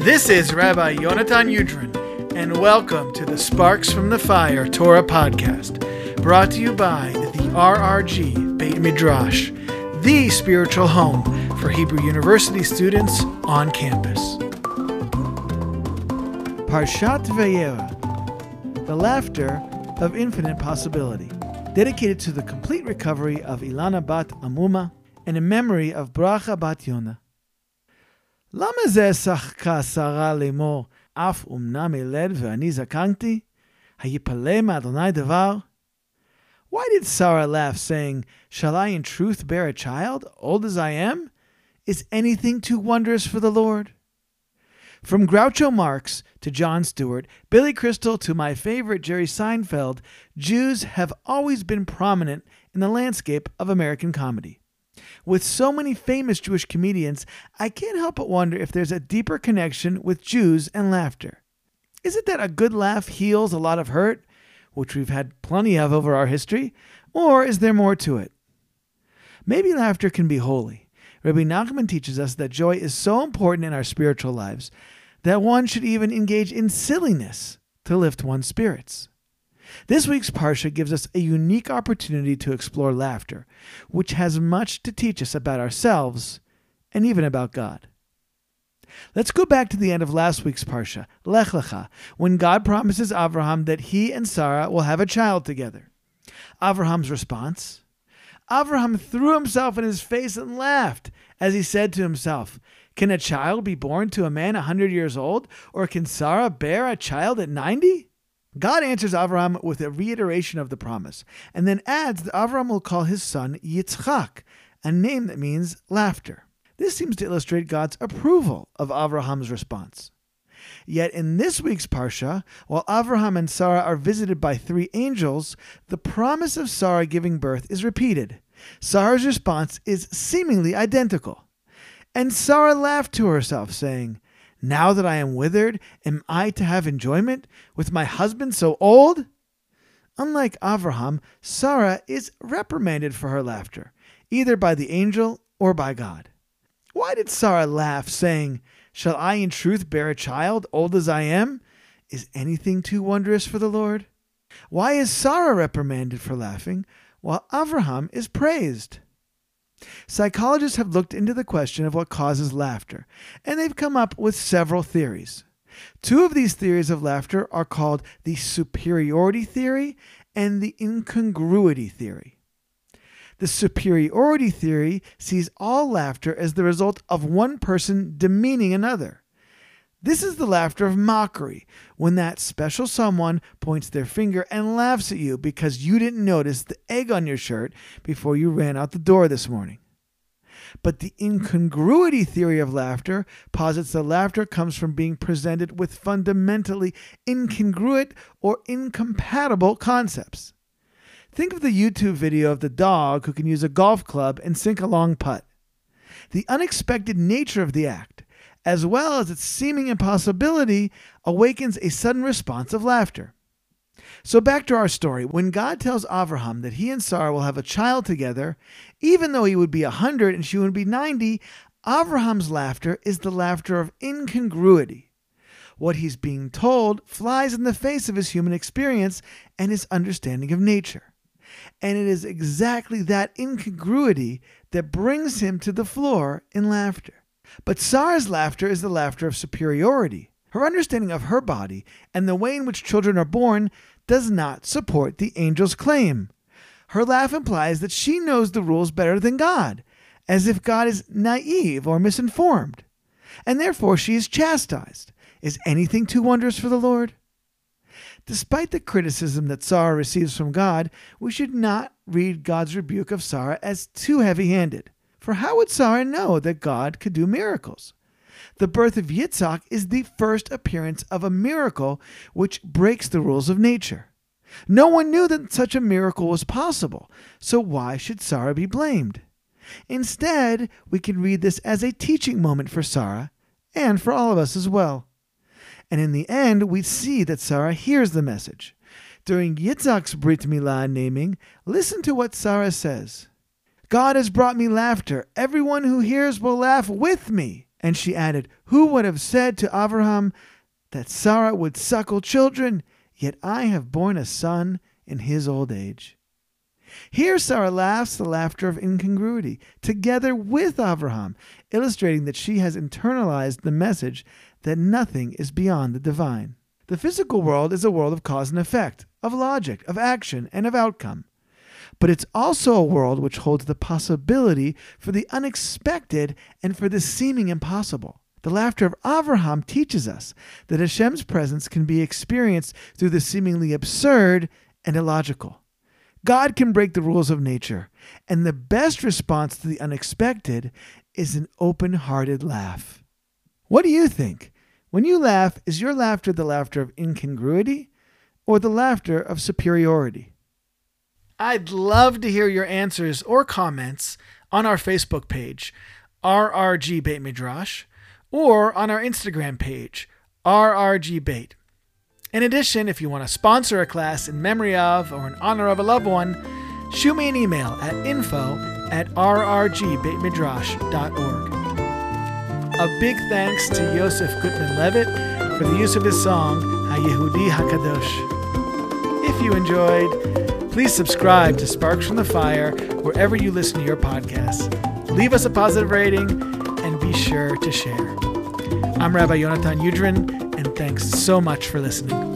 This is Rabbi Yonatan Udrin, and welcome to the Sparks from the Fire Torah podcast, brought to you by the RRG Beit Midrash, the spiritual home for Hebrew University students on campus. Parshat Vayera, the laughter of infinite possibility, dedicated to the complete recovery of Ilana Bat Amuma and in memory of Bracha Bat Yonah. למה זה שחקה שרה לאמור, אף אמנם ילד ואני זקנתי? היפלא מאדוני דבר? Why did Sarah laugh, saying, Shall I in truth bear a child, old as I am? Is anything too wondrous for the Lord? From Groucho Marx to Jon Stewart, Billy Crystal to my favorite Jerry Seinfeld, Jews have always been prominent in the landscape of American comedy. With so many famous Jewish comedians, I can't help but wonder if there's a deeper connection with Jews and laughter. Is it that a good laugh heals a lot of hurt, which we've had plenty of over our history, or is there more to it? Maybe laughter can be holy. Rabbi Nachman teaches us that joy is so important in our spiritual lives that one should even engage in silliness to lift one's spirits. This week's Parsha gives us a unique opportunity to explore laughter, which has much to teach us about ourselves and even about God. Let's go back to the end of last week's Parsha, Lech Lecha, when God promises Avraham that he and Sarah will have a child together. Avraham's response? Avraham threw himself in his face and laughed as he said to himself, Can a child be born to a man a hundred years old, or can Sarah bear a child at ninety? God answers Avram with a reiteration of the promise, and then adds that Avram will call his son Yitzchak, a name that means laughter. This seems to illustrate God's approval of Avraham's response. Yet in this week's Parsha, while Avraham and Sarah are visited by three angels, the promise of Sarah giving birth is repeated. Sarah's response is seemingly identical. And Sarah laughed to herself, saying, now that I am withered, am I to have enjoyment with my husband so old? Unlike Avraham, Sarah is reprimanded for her laughter, either by the angel or by God. Why did Sarah laugh, saying, Shall I in truth bear a child, old as I am? Is anything too wondrous for the Lord? Why is Sarah reprimanded for laughing, while Avraham is praised? Psychologists have looked into the question of what causes laughter, and they've come up with several theories. Two of these theories of laughter are called the superiority theory and the incongruity theory. The superiority theory sees all laughter as the result of one person demeaning another. This is the laughter of mockery, when that special someone points their finger and laughs at you because you didn't notice the egg on your shirt before you ran out the door this morning. But the incongruity theory of laughter posits that laughter comes from being presented with fundamentally incongruent or incompatible concepts. Think of the YouTube video of the dog who can use a golf club and sink a long putt. The unexpected nature of the act, as well as its seeming impossibility, awakens a sudden response of laughter. So back to our story. When God tells Avraham that he and Sarah will have a child together, even though he would be a 100 and she would be 90, Avraham's laughter is the laughter of incongruity. What he's being told flies in the face of his human experience and his understanding of nature. And it is exactly that incongruity that brings him to the floor in laughter. But Sarah's laughter is the laughter of superiority. Her understanding of her body and the way in which children are born does not support the angel's claim. Her laugh implies that she knows the rules better than God, as if God is naive or misinformed, and therefore she is chastised. Is anything too wondrous for the Lord? Despite the criticism that Sarah receives from God, we should not read God's rebuke of Sarah as too heavy handed. For how would Sarah know that God could do miracles? The birth of Yitzhak is the first appearance of a miracle which breaks the rules of nature. No one knew that such a miracle was possible, so why should Sarah be blamed? Instead, we can read this as a teaching moment for Sarah and for all of us as well. And in the end, we see that Sarah hears the message. During Yitzhak's Brit Milah naming, listen to what Sarah says God has brought me laughter. Everyone who hears will laugh with me. And she added, Who would have said to Abraham that Sarah would suckle children? Yet I have borne a son in his old age. Here Sarah laughs the laughter of incongruity, together with Abraham, illustrating that she has internalized the message that nothing is beyond the divine. The physical world is a world of cause and effect, of logic, of action, and of outcome. But it's also a world which holds the possibility for the unexpected and for the seeming impossible. The laughter of Avraham teaches us that Hashem's presence can be experienced through the seemingly absurd and illogical. God can break the rules of nature, and the best response to the unexpected is an open hearted laugh. What do you think? When you laugh, is your laughter the laughter of incongruity or the laughter of superiority? I'd love to hear your answers or comments on our Facebook page, RRG Beit Midrash, or on our Instagram page, RRG Beit. In addition, if you want to sponsor a class in memory of or in honor of a loved one, shoot me an email at info at rrgbeitmidrash.org. A big thanks to Yosef Gutman Levitt for the use of his song, HaYehudi HaKadosh. If you enjoyed, please subscribe to Sparks from the Fire wherever you listen to your podcasts. Leave us a positive rating and be sure to share. I'm Rabbi Yonatan Udrin, and thanks so much for listening.